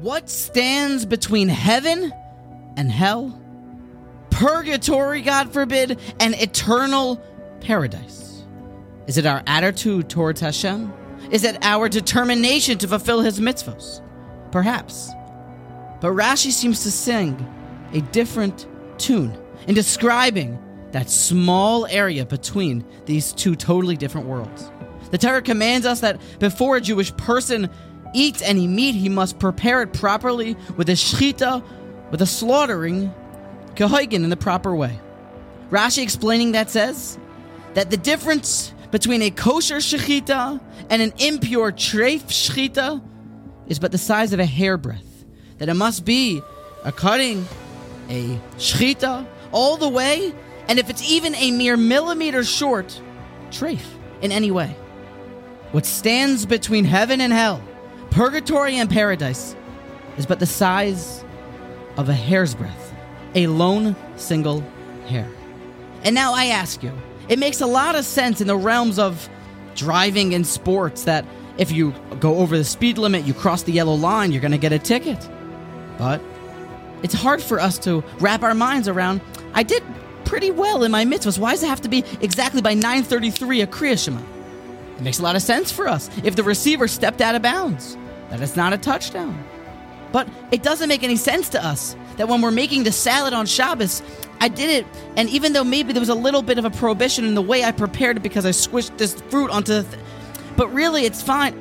What stands between heaven and hell? Purgatory, God forbid, and eternal paradise? Is it our attitude towards Hashem? Is it our determination to fulfill his mitzvahs? Perhaps. But Rashi seems to sing a different tune in describing that small area between these two totally different worlds. The Torah commands us that before a Jewish person eats any meat, he must prepare it properly with a shchita, with a slaughtering, kahoigen in the proper way. Rashi explaining that says that the difference between a kosher shechita and an impure treif shechita is but the size of a hairbreadth. That it must be a cutting, a shechita, all the way, and if it's even a mere millimeter short, treif in any way. What stands between heaven and hell, purgatory and paradise, is but the size of a hair's breadth, a lone single hair. And now I ask you, it makes a lot of sense in the realms of driving and sports that if you go over the speed limit, you cross the yellow line, you're going to get a ticket. But it's hard for us to wrap our minds around. I did pretty well in my mitzvahs. Why does it have to be exactly by 9:33 a Kriya Shema? It makes a lot of sense for us if the receiver stepped out of bounds, that it's not a touchdown. But it doesn't make any sense to us that when we're making the salad on Shabbos, I did it, and even though maybe there was a little bit of a prohibition in the way I prepared it because I squished this fruit onto the, th- but really it's fine.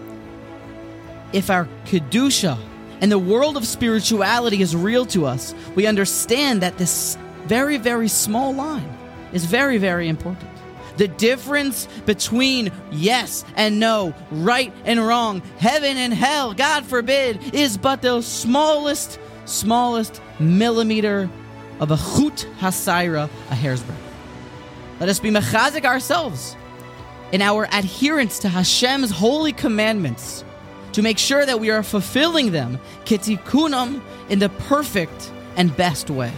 If our kedusha and the world of spirituality is real to us, we understand that this very, very small line is very, very important. The difference between yes and no, right and wrong, heaven and hell, God forbid, is but the smallest, smallest millimeter of a chut hasaira, a hair's breadth. Let us be mechazik ourselves in our adherence to Hashem's holy commandments to make sure that we are fulfilling them, kittikunam, in the perfect and best way.